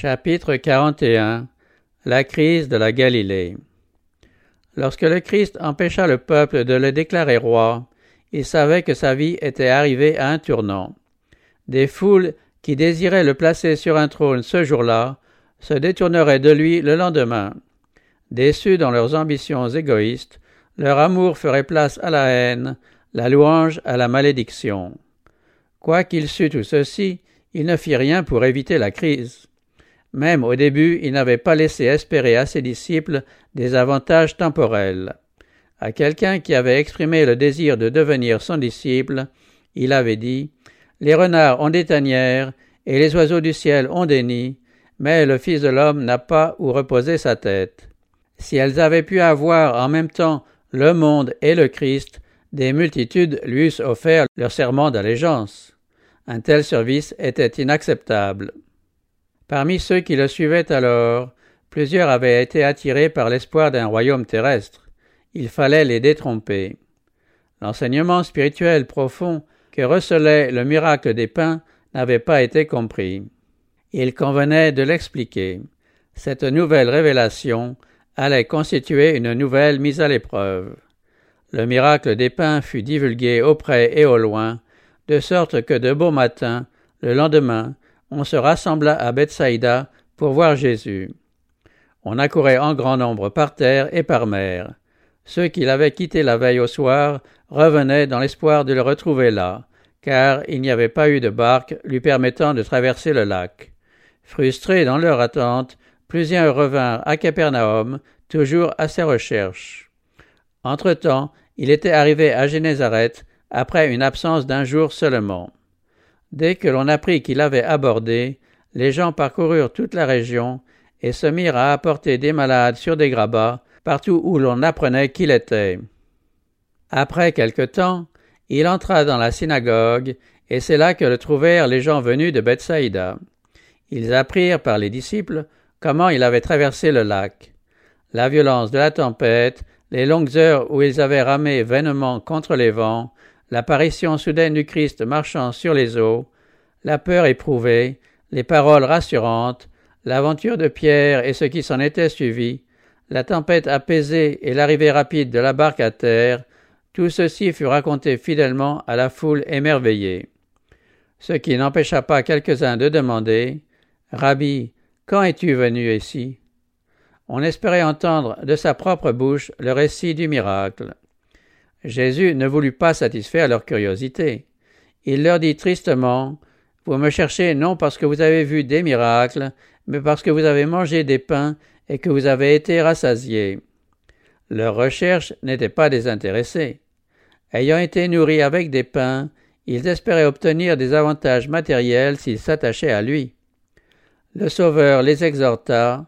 Chapitre 41 La crise de la Galilée Lorsque le Christ empêcha le peuple de le déclarer roi, il savait que sa vie était arrivée à un tournant. Des foules qui désiraient le placer sur un trône ce jour-là se détourneraient de lui le lendemain. Déçus dans leurs ambitions égoïstes, leur amour ferait place à la haine, la louange à la malédiction. Quoiqu'il sût tout ceci, il ne fit rien pour éviter la crise. Même au début, il n'avait pas laissé espérer à ses disciples des avantages temporels. À quelqu'un qui avait exprimé le désir de devenir son disciple, il avait dit Les renards ont des tanières, et les oiseaux du ciel ont des nids, mais le Fils de l'homme n'a pas où reposer sa tête. Si elles avaient pu avoir en même temps le monde et le Christ, des multitudes lui eussent offert leur serment d'allégeance. Un tel service était inacceptable. Parmi ceux qui le suivaient alors, plusieurs avaient été attirés par l'espoir d'un royaume terrestre. Il fallait les détromper. L'enseignement spirituel profond que recelait le miracle des pains n'avait pas été compris. Il convenait de l'expliquer. Cette nouvelle révélation allait constituer une nouvelle mise à l'épreuve. Le miracle des pains fut divulgué auprès et au loin, de sorte que de beau matin, le lendemain, on se rassembla à Bethsaïda pour voir Jésus. On accourait en grand nombre par terre et par mer. Ceux qui l'avaient quitté la veille au soir revenaient dans l'espoir de le retrouver là, car il n'y avait pas eu de barque lui permettant de traverser le lac. Frustrés dans leur attente, plusieurs revinrent à Capernaum, toujours à ses recherches. Entre-temps, il était arrivé à Génézareth après une absence d'un jour seulement. Dès que l'on apprit qu'il avait abordé, les gens parcoururent toute la région et se mirent à apporter des malades sur des grabats partout où l'on apprenait qu'il était. Après quelque temps, il entra dans la synagogue, et c'est là que le trouvèrent les gens venus de Bethsaïda. Ils apprirent par les disciples comment il avait traversé le lac. La violence de la tempête, les longues heures où ils avaient ramé vainement contre les vents, l'apparition soudaine du Christ marchant sur les eaux, la peur éprouvée, les paroles rassurantes, l'aventure de Pierre et ce qui s'en était suivi, la tempête apaisée et l'arrivée rapide de la barque à terre, tout ceci fut raconté fidèlement à la foule émerveillée. Ce qui n'empêcha pas quelques-uns de demander Rabbi, quand es-tu venu ici? On espérait entendre de sa propre bouche le récit du miracle. Jésus ne voulut pas satisfaire leur curiosité. Il leur dit tristement Vous me cherchez non parce que vous avez vu des miracles, mais parce que vous avez mangé des pains et que vous avez été rassasiés. Leur recherche n'était pas désintéressée. Ayant été nourris avec des pains, ils espéraient obtenir des avantages matériels s'ils s'attachaient à lui. Le Sauveur les exhorta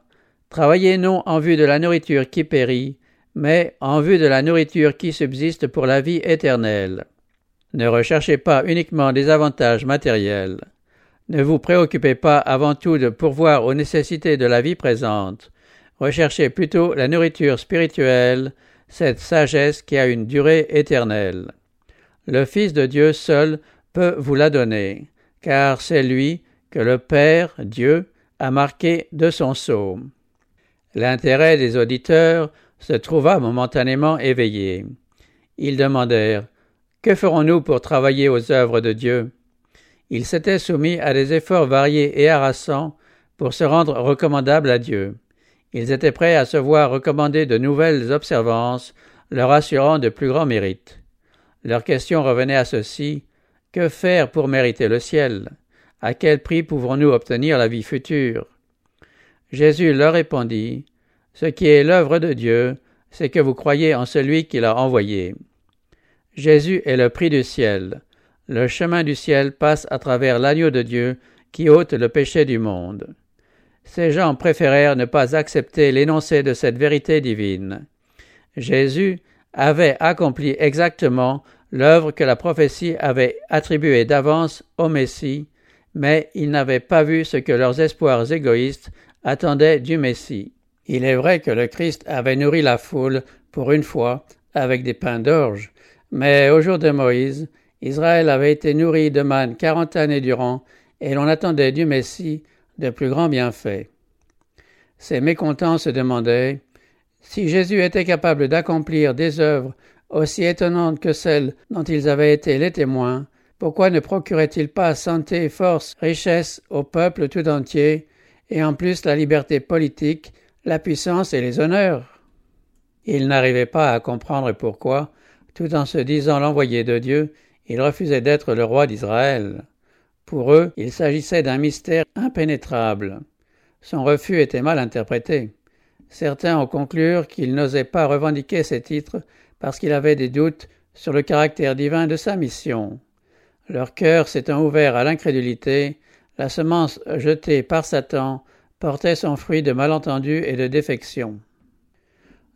Travaillez non en vue de la nourriture qui périt, mais en vue de la nourriture qui subsiste pour la vie éternelle. Ne recherchez pas uniquement des avantages matériels. Ne vous préoccupez pas avant tout de pourvoir aux nécessités de la vie présente. Recherchez plutôt la nourriture spirituelle, cette sagesse qui a une durée éternelle. Le Fils de Dieu seul peut vous la donner, car c'est lui que le Père, Dieu, a marqué de son sceau. L'intérêt des auditeurs se trouva momentanément éveillé. Ils demandèrent Que ferons-nous pour travailler aux œuvres de Dieu? Ils s'étaient soumis à des efforts variés et harassants pour se rendre recommandables à Dieu. Ils étaient prêts à se voir recommander de nouvelles observances, leur assurant de plus grands mérites. Leur question revenait à ceci Que faire pour mériter le ciel? À quel prix pouvons-nous obtenir la vie future? Jésus leur répondit ce qui est l'œuvre de Dieu, c'est que vous croyez en celui qui l'a envoyé. Jésus est le prix du ciel. Le chemin du ciel passe à travers l'agneau de Dieu qui ôte le péché du monde. Ces gens préférèrent ne pas accepter l'énoncé de cette vérité divine. Jésus avait accompli exactement l'œuvre que la prophétie avait attribuée d'avance au Messie, mais ils n'avaient pas vu ce que leurs espoirs égoïstes attendaient du Messie. Il est vrai que le Christ avait nourri la foule pour une fois avec des pains d'orge, mais au jour de Moïse, Israël avait été nourri de manne quarante années durant, et l'on attendait du Messie de plus grands bienfaits. Ces mécontents se demandaient si Jésus était capable d'accomplir des œuvres aussi étonnantes que celles dont ils avaient été les témoins, pourquoi ne procurait-il pas santé, force, richesse au peuple tout entier, et en plus la liberté politique, la puissance et les honneurs Ils n'arrivaient pas à comprendre pourquoi, tout en se disant l'envoyé de Dieu, il refusait d'être le roi d'Israël. Pour eux, il s'agissait d'un mystère impénétrable. Son refus était mal interprété. Certains ont conclu qu'il n'osait pas revendiquer ces titres parce qu'il avait des doutes sur le caractère divin de sa mission. Leur cœur s'étant ouvert à l'incrédulité, la semence jetée par Satan portait son fruit de malentendus et de défection.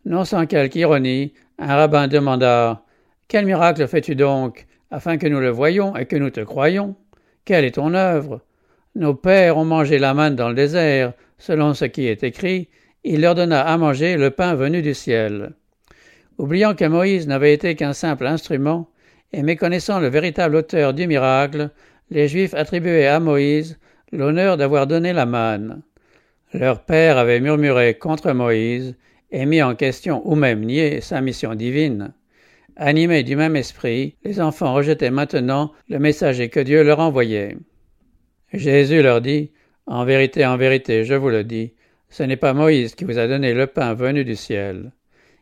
Non sans quelque ironie, un rabbin demanda Quel miracle fais-tu donc, afin que nous le voyions et que nous te croyions? Quelle est ton œuvre? Nos pères ont mangé la manne dans le désert, selon ce qui est écrit, il leur donna à manger le pain venu du ciel. Oubliant que Moïse n'avait été qu'un simple instrument, et méconnaissant le véritable auteur du miracle, les Juifs attribuaient à Moïse l'honneur d'avoir donné la manne. Leur père avait murmuré contre Moïse et mis en question ou même nié sa mission divine. Animés du même esprit, les enfants rejetaient maintenant le messager que Dieu leur envoyait. Jésus leur dit, En vérité, en vérité, je vous le dis, ce n'est pas Moïse qui vous a donné le pain venu du ciel.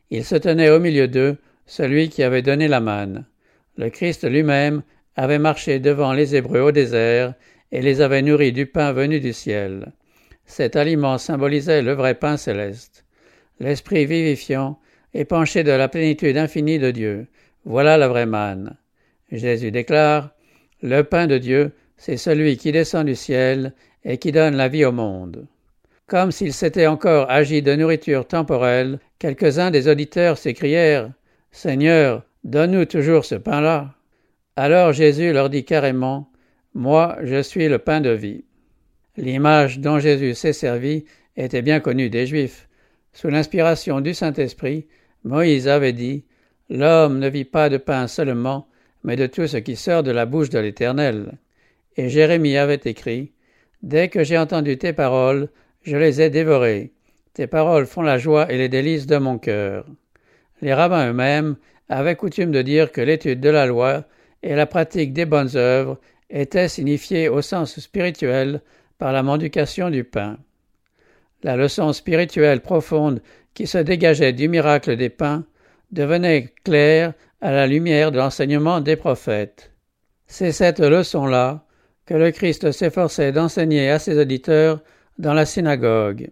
Il se tenait au milieu d'eux, celui qui avait donné la manne. Le Christ lui-même avait marché devant les Hébreux au désert et les avait nourris du pain venu du ciel. Cet aliment symbolisait le vrai pain céleste. L'esprit vivifiant est penché de la plénitude infinie de Dieu. Voilà la vraie manne. Jésus déclare Le pain de Dieu, c'est celui qui descend du ciel et qui donne la vie au monde. Comme s'il s'était encore agi de nourriture temporelle, quelques-uns des auditeurs s'écrièrent Seigneur, donne-nous toujours ce pain-là. Alors Jésus leur dit carrément Moi, je suis le pain de vie. L'image dont Jésus s'est servi était bien connue des Juifs. Sous l'inspiration du Saint-Esprit, Moïse avait dit L'homme ne vit pas de pain seulement, mais de tout ce qui sort de la bouche de l'Éternel. Et Jérémie avait écrit Dès que j'ai entendu tes paroles, je les ai dévorées. Tes paroles font la joie et les délices de mon cœur. Les rabbins eux-mêmes avaient coutume de dire que l'étude de la loi et la pratique des bonnes œuvres étaient signifiées au sens spirituel par la mendication du pain. La leçon spirituelle profonde qui se dégageait du miracle des pains devenait claire à la lumière de l'enseignement des prophètes. C'est cette leçon-là que le Christ s'efforçait d'enseigner à ses auditeurs dans la synagogue.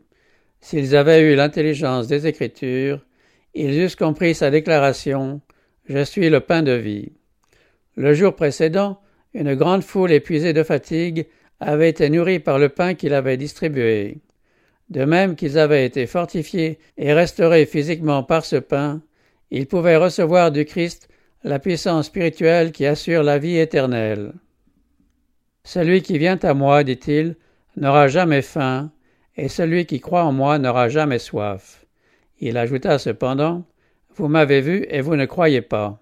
S'ils avaient eu l'intelligence des Écritures, ils eussent compris sa déclaration Je suis le pain de vie. Le jour précédent, une grande foule épuisée de fatigue avait été nourrie par le pain qu'il avait distribué. De même qu'ils avaient été fortifiés et restaurés physiquement par ce pain, ils pouvaient recevoir du Christ la puissance spirituelle qui assure la vie éternelle. Celui qui vient à moi, dit-il, n'aura jamais faim, et celui qui croit en moi n'aura jamais soif. Il ajouta cependant, Vous m'avez vu et vous ne croyez pas.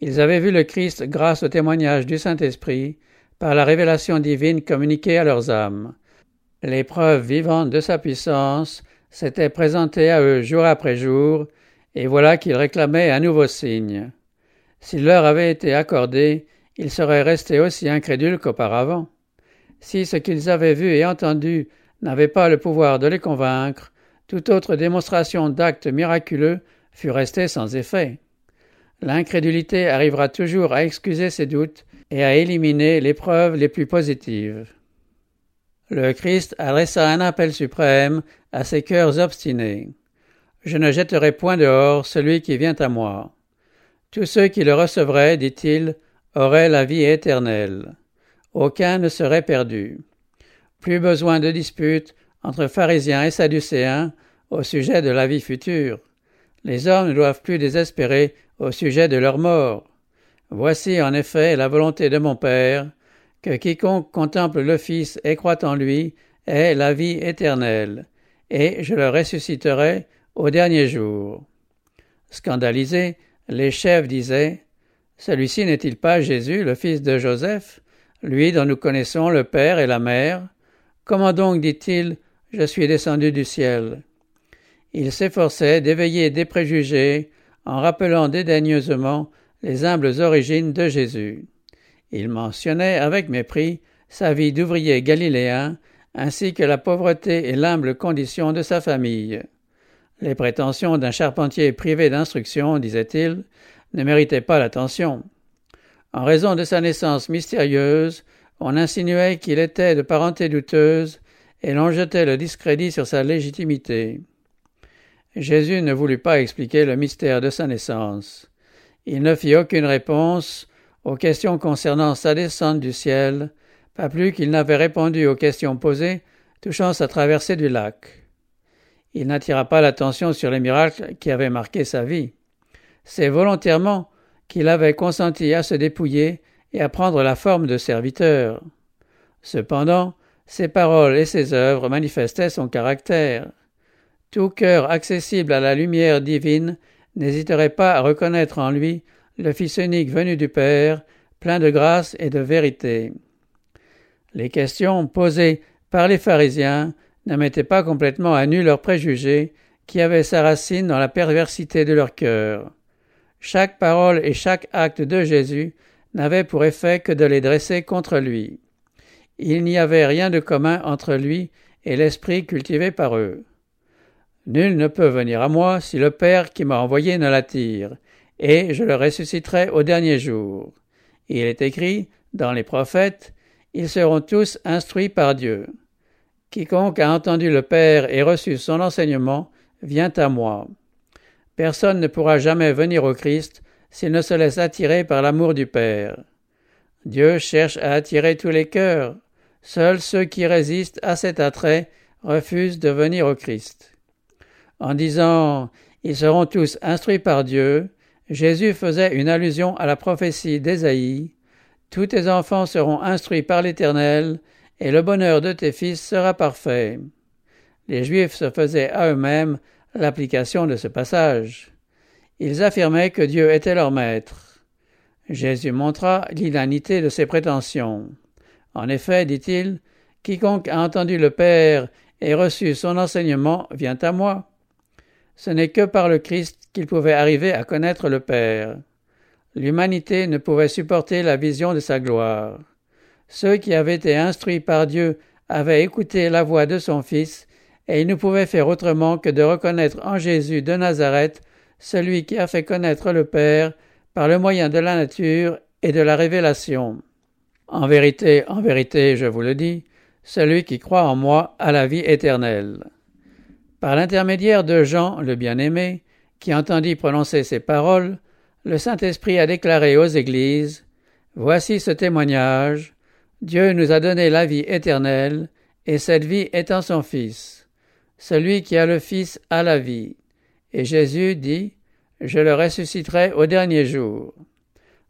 Ils avaient vu le Christ grâce au témoignage du Saint-Esprit, par la révélation divine communiquée à leurs âmes. L'épreuve vivante de sa puissance s'était présentée à eux jour après jour, et voilà qu'ils réclamaient un nouveau signe. S'il leur avait été accordé, ils seraient restés aussi incrédules qu'auparavant. Si ce qu'ils avaient vu et entendu n'avait pas le pouvoir de les convaincre, toute autre démonstration d'actes miraculeux fut restée sans effet. L'incrédulité arrivera toujours à excuser ses doutes et à éliminer les preuves les plus positives. Le Christ adressa un appel suprême à ces cœurs obstinés. Je ne jetterai point dehors celui qui vient à moi. Tous ceux qui le recevraient, dit-il, aurait la vie éternelle. Aucun ne serait perdu. Plus besoin de disputes entre pharisiens et sadducéens au sujet de la vie future. Les hommes ne doivent plus désespérer au sujet de leur mort. Voici en effet la volonté de mon Père, que quiconque contemple le Fils et croit en lui ait la vie éternelle, et je le ressusciterai au dernier jour. Scandalisés, les chefs disaient celui-ci n'est-il pas Jésus, le fils de Joseph, lui dont nous connaissons le Père et la Mère Comment donc, dit-il, je suis descendu du ciel? Il s'efforçait d'éveiller des préjugés en rappelant dédaigneusement les humbles origines de Jésus. Il mentionnait avec mépris sa vie d'ouvrier galiléen ainsi que la pauvreté et l'humble condition de sa famille. Les prétentions d'un charpentier privé d'instruction, disait-il, ne méritaient pas l'attention. En raison de sa naissance mystérieuse, on insinuait qu'il était de parenté douteuse, et l'on jetait le discrédit sur sa légitimité. Jésus ne voulut pas expliquer le mystère de sa naissance. Il ne fit aucune réponse aux questions concernant sa descente du ciel, pas plus qu'il n'avait répondu aux questions posées touchant sa traversée du lac. Il n'attira pas l'attention sur les miracles qui avaient marqué sa vie. C'est volontairement qu'il avait consenti à se dépouiller et à prendre la forme de serviteur. Cependant, ses paroles et ses œuvres manifestaient son caractère. Tout cœur accessible à la lumière divine n'hésiterait pas à reconnaître en lui le Fils unique venu du Père, plein de grâce et de vérité. Les questions posées par les pharisiens ne mettaient pas complètement à nu leurs préjugés qui avaient sa racine dans la perversité de leur cœur. Chaque parole et chaque acte de Jésus n'avaient pour effet que de les dresser contre lui. Il n'y avait rien de commun entre lui et l'esprit cultivé par eux. Nul ne peut venir à moi si le Père qui m'a envoyé ne l'attire, et je le ressusciterai au dernier jour. Il est écrit dans les prophètes, ils seront tous instruits par Dieu. Quiconque a entendu le Père et reçu son enseignement vient à moi. Personne ne pourra jamais venir au Christ s'il ne se laisse attirer par l'amour du Père. Dieu cherche à attirer tous les cœurs. Seuls ceux qui résistent à cet attrait refusent de venir au Christ. En disant Ils seront tous instruits par Dieu, Jésus faisait une allusion à la prophétie d'Ésaïe tous tes enfants seront instruits par l'Éternel, et le bonheur de tes fils sera parfait. Les Juifs se faisaient à eux-mêmes l'application de ce passage. Ils affirmaient que Dieu était leur maître. Jésus montra l'inanité de ces prétentions. En effet, dit-il, quiconque a entendu le Père et reçu son enseignement vient à moi. Ce n'est que par le Christ qu'il pouvait arriver à connaître le Père. L'humanité ne pouvait supporter la vision de sa gloire. Ceux qui avaient été instruits par Dieu avaient écouté la voix de son Fils, et ils ne pouvaient faire autrement que de reconnaître en Jésus de Nazareth celui qui a fait connaître le Père par le moyen de la nature et de la révélation. En vérité, en vérité, je vous le dis, celui qui croit en moi a la vie éternelle. Par l'intermédiaire de Jean le bien-aimé, qui entendit prononcer ces paroles, le Saint-Esprit a déclaré aux Églises Voici ce témoignage Dieu nous a donné la vie éternelle, et cette vie est en son Fils. Celui qui a le Fils a la vie. Et Jésus dit Je le ressusciterai au dernier jour.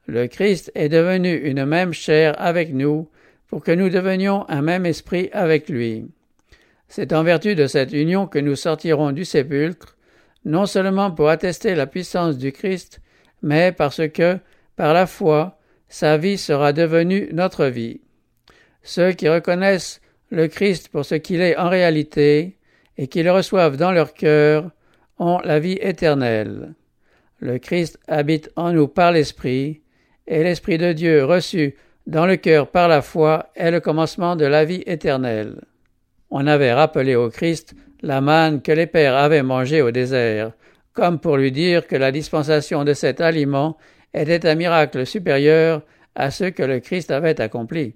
Le Christ est devenu une même chair avec nous, pour que nous devenions un même esprit avec lui. C'est en vertu de cette union que nous sortirons du sépulcre, non seulement pour attester la puissance du Christ, mais parce que, par la foi, sa vie sera devenue notre vie. Ceux qui reconnaissent le Christ pour ce qu'il est en réalité et qui le reçoivent dans leur cœur ont la vie éternelle. Le Christ habite en nous par l'Esprit, et l'Esprit de Dieu reçu dans le cœur par la foi est le commencement de la vie éternelle. On avait rappelé au Christ la manne que les pères avaient mangée au désert, comme pour lui dire que la dispensation de cet aliment était un miracle supérieur à ce que le Christ avait accompli.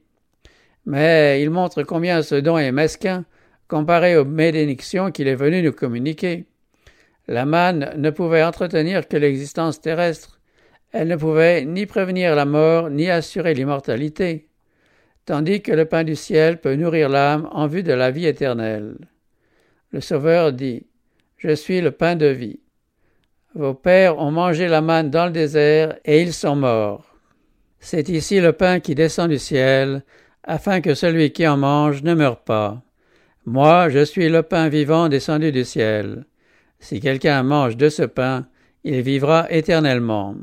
Mais il montre combien ce don est mesquin comparé aux bénédictions qu'il est venu nous communiquer. La manne ne pouvait entretenir que l'existence terrestre, elle ne pouvait ni prévenir la mort ni assurer l'immortalité, tandis que le pain du ciel peut nourrir l'âme en vue de la vie éternelle. Le Sauveur dit Je suis le pain de vie. Vos pères ont mangé la manne dans le désert et ils sont morts. C'est ici le pain qui descend du ciel, afin que celui qui en mange ne meure pas. Moi, je suis le pain vivant descendu du ciel. Si quelqu'un mange de ce pain, il vivra éternellement.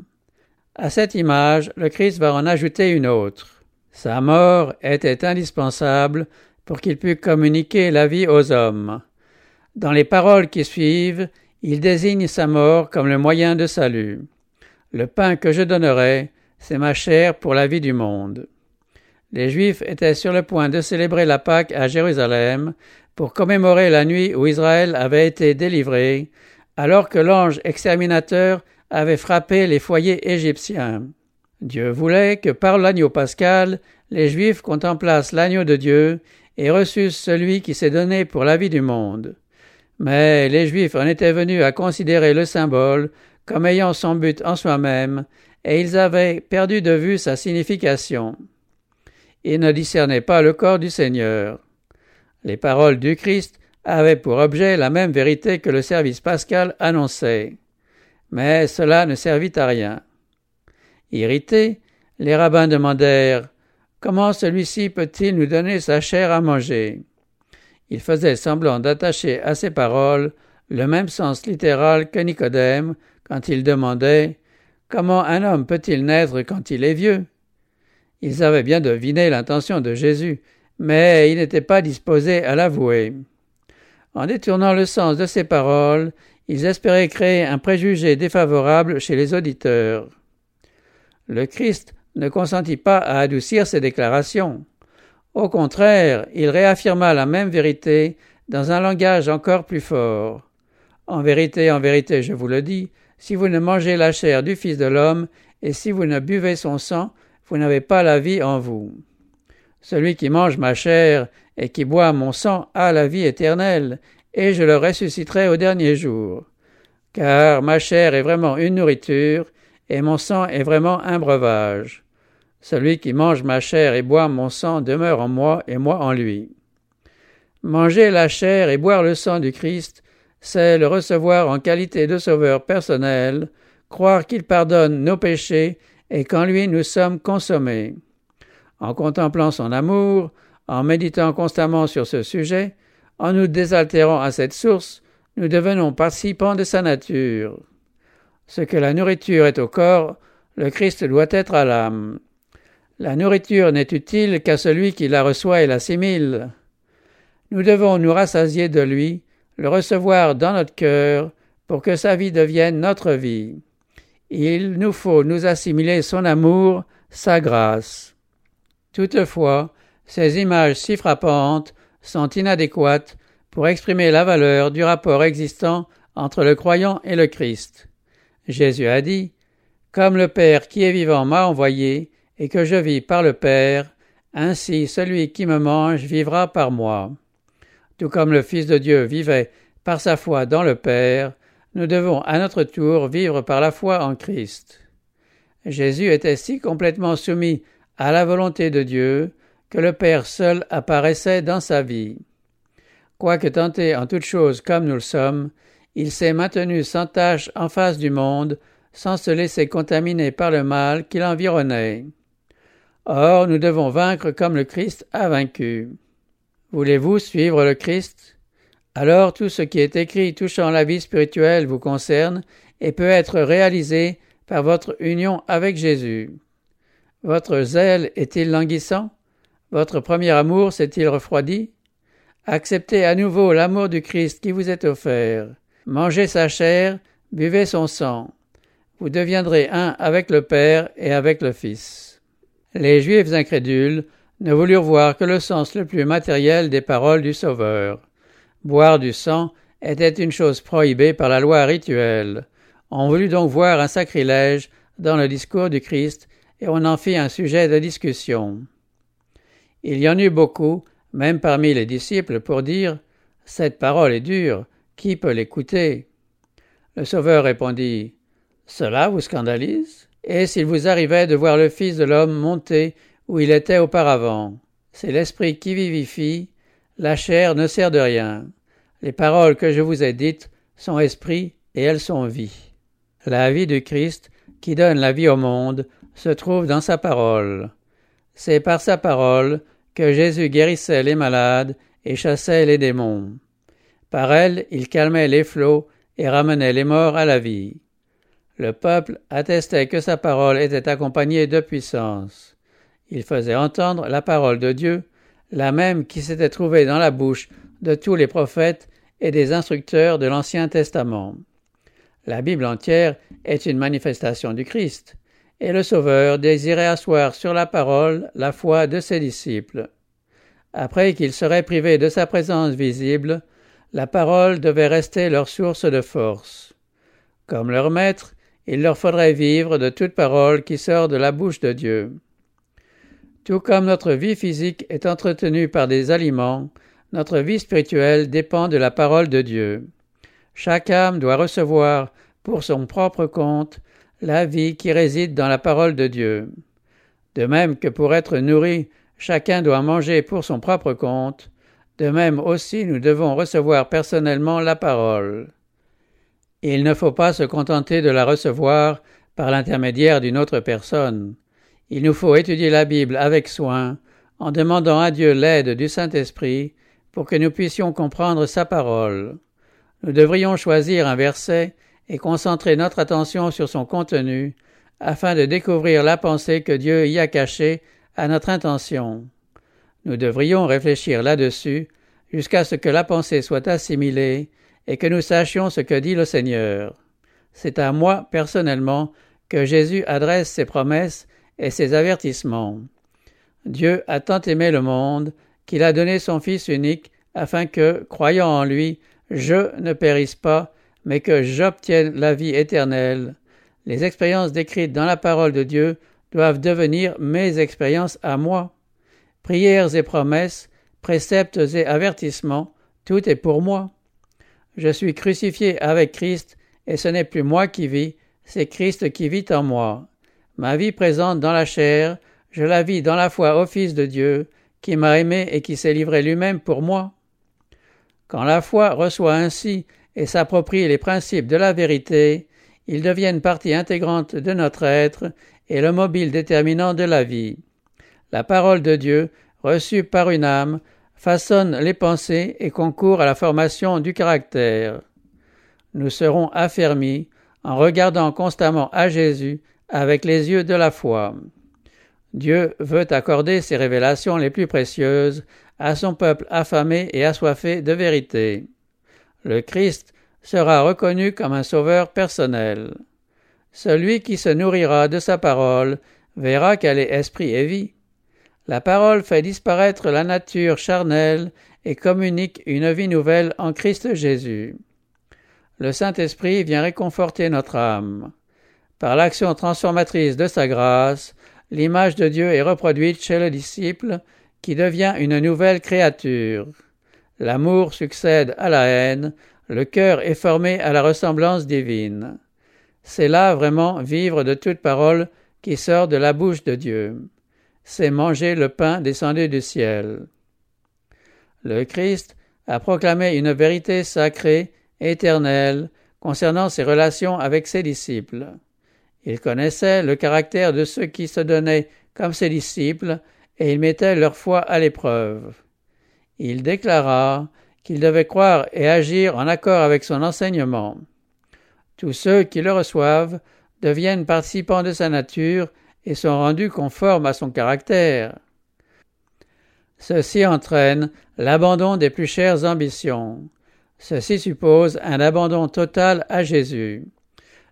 À cette image, le Christ va en ajouter une autre. Sa mort était indispensable pour qu'il pût communiquer la vie aux hommes. Dans les paroles qui suivent, il désigne sa mort comme le moyen de salut. Le pain que je donnerai, c'est ma chair pour la vie du monde. Les Juifs étaient sur le point de célébrer la Pâque à Jérusalem pour commémorer la nuit où Israël avait été délivré, alors que l'ange exterminateur avait frappé les foyers égyptiens. Dieu voulait que par l'agneau pascal, les Juifs contemplassent l'agneau de Dieu et reçussent celui qui s'est donné pour la vie du monde. Mais les Juifs en étaient venus à considérer le symbole comme ayant son but en soi-même, et ils avaient perdu de vue sa signification. Ils ne discernaient pas le corps du Seigneur. Les paroles du Christ avaient pour objet la même vérité que le service pascal annonçait. Mais cela ne servit à rien. Irrités, les rabbins demandèrent Comment celui-ci peut-il nous donner sa chair à manger? Il faisait semblant d'attacher à ces paroles le même sens littéral que Nicodème quand il demandait Comment un homme peut-il naître quand il est vieux? Ils avaient bien deviné l'intention de Jésus, mais ils n'étaient pas disposés à l'avouer. En détournant le sens de ces paroles, ils espéraient créer un préjugé défavorable chez les auditeurs. Le Christ ne consentit pas à adoucir ses déclarations. Au contraire, il réaffirma la même vérité dans un langage encore plus fort. En vérité, en vérité, je vous le dis, si vous ne mangez la chair du Fils de l'homme, et si vous ne buvez son sang, vous n'avez pas la vie en vous. Celui qui mange ma chair et qui boit mon sang a la vie éternelle, et je le ressusciterai au dernier jour. Car ma chair est vraiment une nourriture, et mon sang est vraiment un breuvage. Celui qui mange ma chair et boit mon sang demeure en moi et moi en lui. Manger la chair et boire le sang du Christ, c'est le recevoir en qualité de sauveur personnel, croire qu'il pardonne nos péchés et qu'en lui nous sommes consommés. En contemplant son amour, en méditant constamment sur ce sujet, en nous désaltérant à cette source, nous devenons participants de sa nature. Ce que la nourriture est au corps, le Christ doit être à l'âme. La nourriture n'est utile qu'à celui qui la reçoit et l'assimile. Nous devons nous rassasier de lui, le recevoir dans notre cœur, pour que sa vie devienne notre vie. Il nous faut nous assimiler son amour, sa grâce. Toutefois, ces images si frappantes sont inadéquates pour exprimer la valeur du rapport existant entre le croyant et le Christ. Jésus a dit Comme le Père qui est vivant m'a envoyé, et que je vis par le Père, ainsi celui qui me mange vivra par moi. Tout comme le Fils de Dieu vivait par sa foi dans le Père, nous devons à notre tour vivre par la foi en Christ. Jésus était si complètement soumis à la volonté de Dieu que le Père seul apparaissait dans sa vie. Quoique tenté en toutes choses comme nous le sommes, il s'est maintenu sans tâche en face du monde, sans se laisser contaminer par le mal qui l'environnait. Or, nous devons vaincre comme le Christ a vaincu. Voulez-vous suivre le Christ? Alors tout ce qui est écrit touchant la vie spirituelle vous concerne et peut être réalisé par votre union avec Jésus. Votre zèle est-il languissant? Votre premier amour s'est-il refroidi? Acceptez à nouveau l'amour du Christ qui vous est offert. Mangez sa chair, buvez son sang. Vous deviendrez un avec le Père et avec le Fils. Les Juifs incrédules ne voulurent voir que le sens le plus matériel des paroles du Sauveur. Boire du sang était une chose prohibée par la loi rituelle. On voulut donc voir un sacrilège dans le discours du Christ et on en fit un sujet de discussion. Il y en eut beaucoup même parmi les disciples, pour dire Cette parole est dure, qui peut l'écouter? Le Sauveur répondit Cela vous scandalise? Et s'il vous arrivait de voir le Fils de l'homme monter où il était auparavant C'est l'Esprit qui vivifie, la chair ne sert de rien. Les paroles que je vous ai dites sont esprit et elles sont vie. La vie du Christ, qui donne la vie au monde, se trouve dans sa parole. C'est par sa parole que Jésus guérissait les malades et chassait les démons. Par elle, il calmait les flots et ramenait les morts à la vie. Le peuple attestait que sa parole était accompagnée de puissance. Il faisait entendre la parole de Dieu, la même qui s'était trouvée dans la bouche de tous les prophètes et des instructeurs de l'Ancien Testament. La Bible entière est une manifestation du Christ, et le Sauveur désirait asseoir sur la parole la foi de ses disciples. Après qu'ils seraient privés de sa présence visible, la parole devait rester leur source de force. Comme leur maître, il leur faudrait vivre de toute parole qui sort de la bouche de Dieu. Tout comme notre vie physique est entretenue par des aliments, notre vie spirituelle dépend de la parole de Dieu. Chaque âme doit recevoir, pour son propre compte, la vie qui réside dans la parole de Dieu. De même que pour être nourri, chacun doit manger pour son propre compte, de même aussi nous devons recevoir personnellement la parole. Il ne faut pas se contenter de la recevoir par l'intermédiaire d'une autre personne. Il nous faut étudier la Bible avec soin, en demandant à Dieu l'aide du Saint-Esprit pour que nous puissions comprendre sa parole. Nous devrions choisir un verset et concentrer notre attention sur son contenu, afin de découvrir la pensée que Dieu y a cachée à notre intention. Nous devrions réfléchir là-dessus jusqu'à ce que la pensée soit assimilée et que nous sachions ce que dit le Seigneur. C'est à moi, personnellement, que Jésus adresse ses promesses et ses avertissements. Dieu a tant aimé le monde qu'il a donné son Fils unique afin que, croyant en lui, je ne périsse pas, mais que j'obtienne la vie éternelle. Les expériences décrites dans la parole de Dieu doivent devenir mes expériences à moi. Prières et promesses, préceptes et avertissements, tout est pour moi. Je suis crucifié avec Christ, et ce n'est plus moi qui vis, c'est Christ qui vit en moi. Ma vie présente dans la chair, je la vis dans la foi au Fils de Dieu, qui m'a aimé et qui s'est livré lui-même pour moi. Quand la foi reçoit ainsi et s'approprie les principes de la vérité, ils deviennent partie intégrante de notre être et le mobile déterminant de la vie. La parole de Dieu, reçue par une âme, façonne les pensées et concourt à la formation du caractère. Nous serons affermis en regardant constamment à Jésus avec les yeux de la foi. Dieu veut accorder ses révélations les plus précieuses à son peuple affamé et assoiffé de vérité. Le Christ sera reconnu comme un sauveur personnel. Celui qui se nourrira de sa parole verra qu'elle est esprit et vie. La parole fait disparaître la nature charnelle et communique une vie nouvelle en Christ Jésus. Le Saint-Esprit vient réconforter notre âme. Par l'action transformatrice de sa grâce, l'image de Dieu est reproduite chez le disciple, qui devient une nouvelle créature. L'amour succède à la haine, le cœur est formé à la ressemblance divine. C'est là vraiment vivre de toute parole qui sort de la bouche de Dieu. C'est manger le pain descendu du ciel. Le Christ a proclamé une vérité sacrée, éternelle, concernant ses relations avec ses disciples. Il connaissait le caractère de ceux qui se donnaient comme ses disciples, et il mettait leur foi à l'épreuve. Il déclara qu'ils devaient croire et agir en accord avec son enseignement. Tous ceux qui le reçoivent deviennent participants de sa nature et sont rendus conformes à son caractère. Ceci entraîne l'abandon des plus chères ambitions. Ceci suppose un abandon total à Jésus.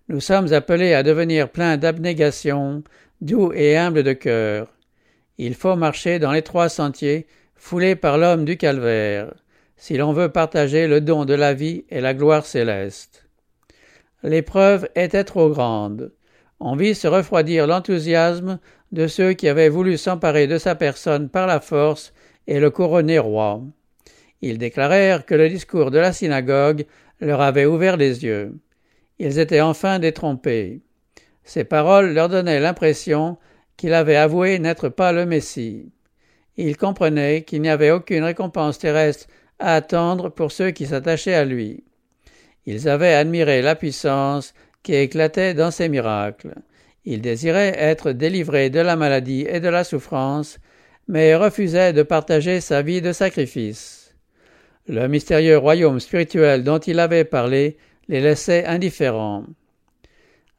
Nous sommes appelés à devenir pleins d'abnégation, doux et humbles de cœur. Il faut marcher dans les trois sentiers foulés par l'homme du calvaire, si l'on veut partager le don de la vie et la gloire céleste. L'épreuve était trop grande. On vit se refroidir l'enthousiasme de ceux qui avaient voulu s'emparer de sa personne par la force et le couronner roi. Ils déclarèrent que le discours de la synagogue leur avait ouvert les yeux. Ils étaient enfin détrompés. Ces paroles leur donnaient l'impression qu'il avait avoué n'être pas le Messie. Ils comprenaient qu'il n'y avait aucune récompense terrestre à attendre pour ceux qui s'attachaient à lui. Ils avaient admiré la puissance qui éclatait dans ses miracles. Ils désiraient être délivrés de la maladie et de la souffrance, mais refusaient de partager sa vie de sacrifice. Le mystérieux royaume spirituel dont il avait parlé les laissait indifférents.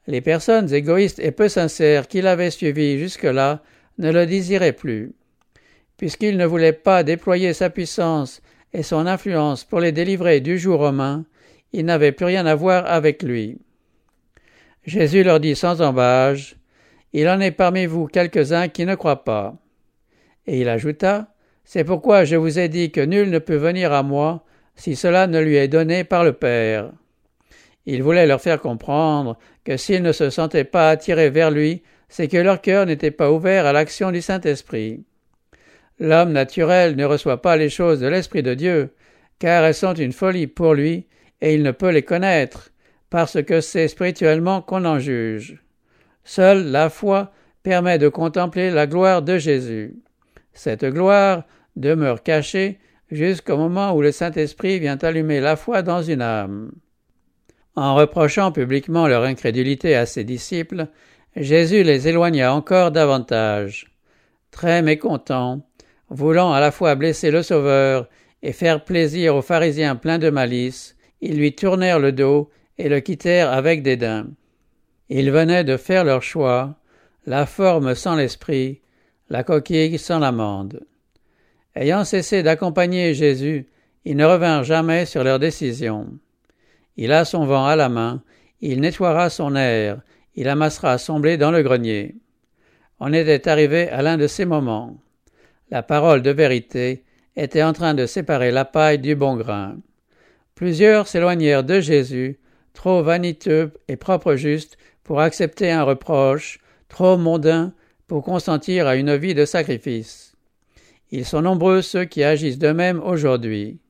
Les personnes égoïstes et peu sincères qu'il avait suivies jusque-là ne le désiraient plus. puisqu'il ne voulait pas déployer sa puissance et son influence pour les délivrer du joug romain, il n'avait plus rien à voir avec lui. Jésus leur dit sans embâge, Il en est parmi vous quelques-uns qui ne croient pas. Et il ajouta, C'est pourquoi je vous ai dit que nul ne peut venir à moi si cela ne lui est donné par le Père. Il voulait leur faire comprendre que s'ils ne se sentaient pas attirés vers lui, c'est que leur cœur n'était pas ouvert à l'action du Saint-Esprit. L'homme naturel ne reçoit pas les choses de l'Esprit de Dieu, car elles sont une folie pour lui, et il ne peut les connaître, parce que c'est spirituellement qu'on en juge. Seule la foi permet de contempler la gloire de Jésus. Cette gloire demeure cachée jusqu'au moment où le Saint-Esprit vient allumer la foi dans une âme. En reprochant publiquement leur incrédulité à ses disciples, Jésus les éloigna encore davantage. Très mécontent, voulant à la fois blesser le Sauveur et faire plaisir aux pharisiens pleins de malice, ils lui tournèrent le dos et le quittèrent avec dédain. Ils venaient de faire leur choix, la forme sans l'esprit, la coquille sans l'amande. Ayant cessé d'accompagner Jésus, ils ne revinrent jamais sur leur décision. Il a son vent à la main, il nettoiera son air, il amassera son blé dans le grenier. On était arrivé à l'un de ces moments. La parole de vérité était en train de séparer la paille du bon grain. Plusieurs s'éloignèrent de Jésus, trop vaniteux et propre juste pour accepter un reproche, trop mondain pour consentir à une vie de sacrifice. Ils sont nombreux ceux qui agissent de même aujourd'hui.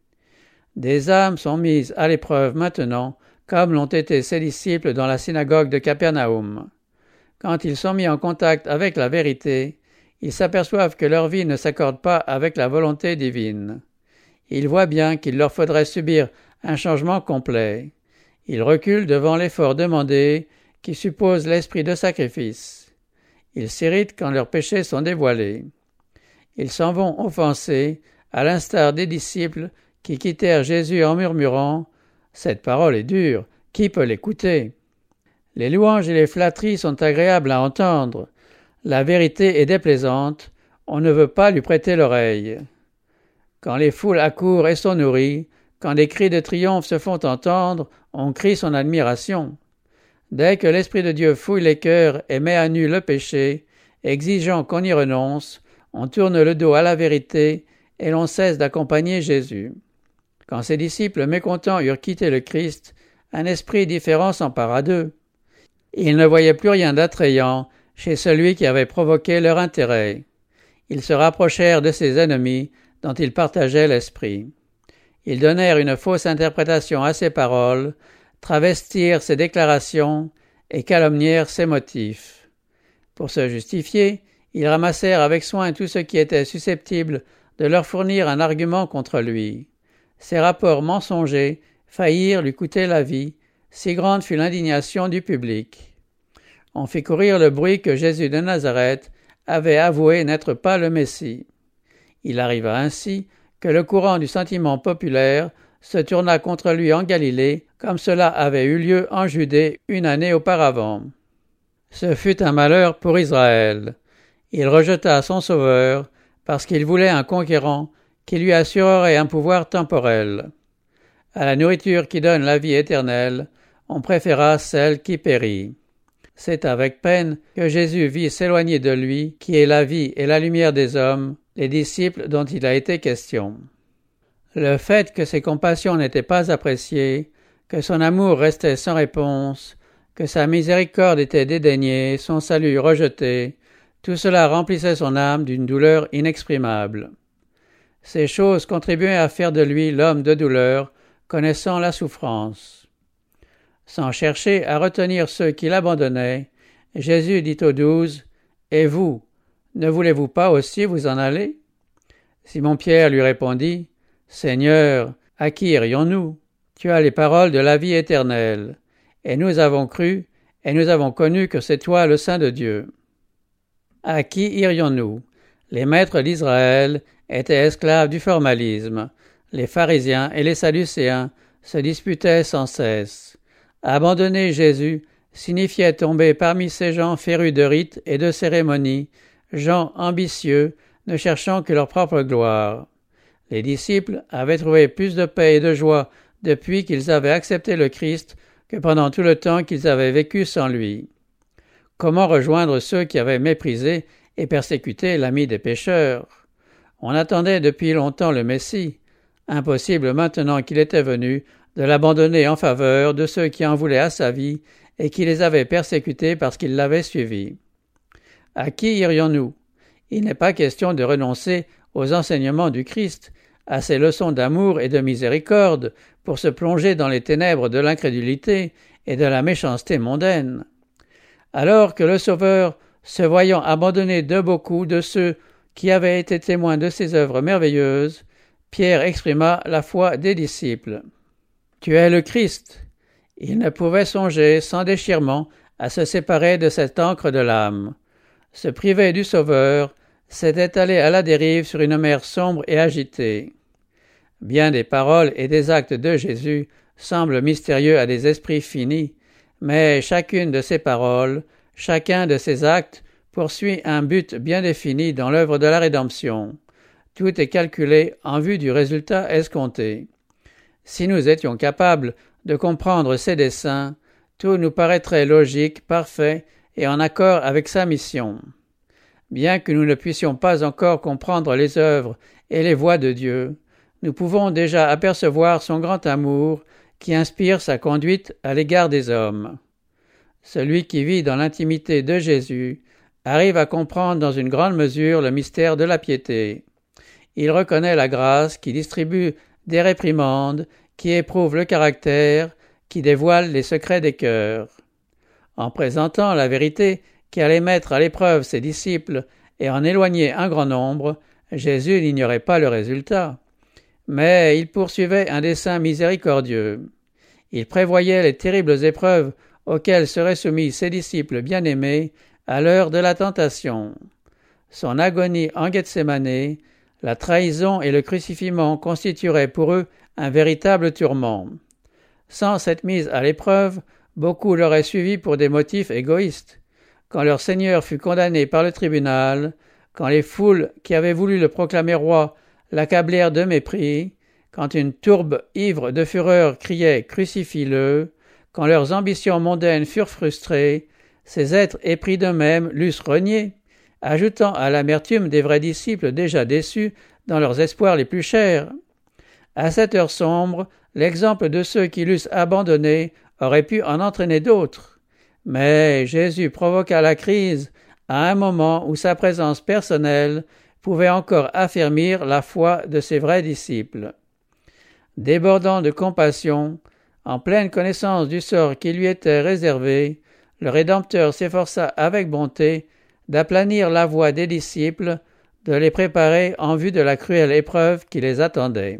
Des âmes sont mises à l'épreuve maintenant, comme l'ont été ses disciples dans la synagogue de Capernaum. Quand ils sont mis en contact avec la vérité, ils s'aperçoivent que leur vie ne s'accorde pas avec la volonté divine. Ils voient bien qu'il leur faudrait subir un changement complet. Ils reculent devant l'effort demandé qui suppose l'esprit de sacrifice. Ils s'irritent quand leurs péchés sont dévoilés. Ils s'en vont offensés, à l'instar des disciples qui quittèrent Jésus en murmurant Cette parole est dure, qui peut l'écouter? Les louanges et les flatteries sont agréables à entendre. La vérité est déplaisante, on ne veut pas lui prêter l'oreille. Quand les foules accourent et sont nourries, quand des cris de triomphe se font entendre, on crie son admiration. Dès que l'Esprit de Dieu fouille les cœurs et met à nu le péché, exigeant qu'on y renonce, on tourne le dos à la vérité et l'on cesse d'accompagner Jésus. Quand ses disciples mécontents eurent quitté le Christ, un esprit différent s'empara d'eux. Ils ne voyaient plus rien d'attrayant chez celui qui avait provoqué leur intérêt. Ils se rapprochèrent de ses ennemis dont ils partageaient l'esprit. Ils donnèrent une fausse interprétation à ses paroles, travestirent ses déclarations et calomnièrent ses motifs. Pour se justifier, ils ramassèrent avec soin tout ce qui était susceptible de leur fournir un argument contre lui. Ces rapports mensongers faillirent lui coûter la vie, si grande fut l'indignation du public. On fit courir le bruit que Jésus de Nazareth avait avoué n'être pas le Messie. Il arriva ainsi que le courant du sentiment populaire se tourna contre lui en Galilée, comme cela avait eu lieu en Judée une année auparavant. Ce fut un malheur pour Israël. Il rejeta son Sauveur parce qu'il voulait un conquérant qui lui assurerait un pouvoir temporel. À la nourriture qui donne la vie éternelle, on préféra celle qui périt. C'est avec peine que Jésus vit s'éloigner de lui, qui est la vie et la lumière des hommes, les disciples dont il a été question. Le fait que ses compassions n'étaient pas appréciées, que son amour restait sans réponse, que sa miséricorde était dédaignée, son salut rejeté, tout cela remplissait son âme d'une douleur inexprimable. Ces choses contribuaient à faire de lui l'homme de douleur, connaissant la souffrance. Sans chercher à retenir ceux qui l'abandonnaient, Jésus dit aux douze Et vous, ne voulez-vous pas aussi vous en aller? Simon-Pierre lui répondit Seigneur, à qui irions-nous? Tu as les paroles de la vie éternelle. Et nous avons cru, et nous avons connu que c'est toi le Saint de Dieu. À qui irions-nous? Les maîtres d'Israël étaient esclaves du formalisme. Les pharisiens et les sadducéens se disputaient sans cesse. Abandonner Jésus signifiait tomber parmi ces gens férus de rites et de cérémonies, gens ambitieux, ne cherchant que leur propre gloire. Les disciples avaient trouvé plus de paix et de joie depuis qu'ils avaient accepté le Christ que pendant tout le temps qu'ils avaient vécu sans lui. Comment rejoindre ceux qui avaient méprisé et persécuté l'ami des pécheurs? On attendait depuis longtemps le Messie. Impossible maintenant qu'il était venu de l'abandonner en faveur de ceux qui en voulaient à sa vie et qui les avaient persécutés parce qu'ils l'avaient suivi. À qui irions-nous? Il n'est pas question de renoncer aux enseignements du Christ, à ses leçons d'amour et de miséricorde, pour se plonger dans les ténèbres de l'incrédulité et de la méchanceté mondaine. Alors que le Sauveur, se voyant abandonné de beaucoup de ceux qui avaient été témoins de ses œuvres merveilleuses, Pierre exprima la foi des disciples. Tu es le Christ. Il ne pouvait songer sans déchirement à se séparer de cette encre de l'âme. Se priver du Sauveur, c'était aller à la dérive sur une mer sombre et agitée. Bien des paroles et des actes de Jésus semblent mystérieux à des esprits finis, mais chacune de ces paroles, chacun de ces actes poursuit un but bien défini dans l'œuvre de la rédemption. Tout est calculé en vue du résultat escompté. Si nous étions capables de comprendre ses desseins, tout nous paraîtrait logique, parfait et en accord avec sa mission. Bien que nous ne puissions pas encore comprendre les œuvres et les voies de Dieu, nous pouvons déjà apercevoir son grand amour qui inspire sa conduite à l'égard des hommes. Celui qui vit dans l'intimité de Jésus arrive à comprendre dans une grande mesure le mystère de la piété. Il reconnaît la grâce qui distribue des réprimandes, qui éprouve le caractère, qui dévoile les secrets des cœurs. En présentant la vérité qui allait mettre à l'épreuve ses disciples et en éloigner un grand nombre, Jésus n'ignorait pas le résultat. Mais il poursuivait un dessein miséricordieux. Il prévoyait les terribles épreuves auxquelles seraient soumis ses disciples bien-aimés à l'heure de la tentation. Son agonie en Gethsemane, la trahison et le crucifiement constitueraient pour eux un véritable tourment. Sans cette mise à l'épreuve, beaucoup l'auraient suivi pour des motifs égoïstes. Quand leur Seigneur fut condamné par le tribunal, quand les foules qui avaient voulu le proclamer roi l'accablèrent de mépris, quand une tourbe ivre de fureur criait Crucifie-le, quand leurs ambitions mondaines furent frustrées, ces êtres épris d'eux-mêmes l'eussent renié, ajoutant à l'amertume des vrais disciples déjà déçus dans leurs espoirs les plus chers. À cette heure sombre, l'exemple de ceux qui l'eussent abandonné aurait pu en entraîner d'autres. Mais Jésus provoqua la crise à un moment où sa présence personnelle pouvait encore affermir la foi de ses vrais disciples. Débordant de compassion, en pleine connaissance du sort qui lui était réservé, le Rédempteur s'efforça avec bonté d'aplanir la voie des disciples, de les préparer en vue de la cruelle épreuve qui les attendait.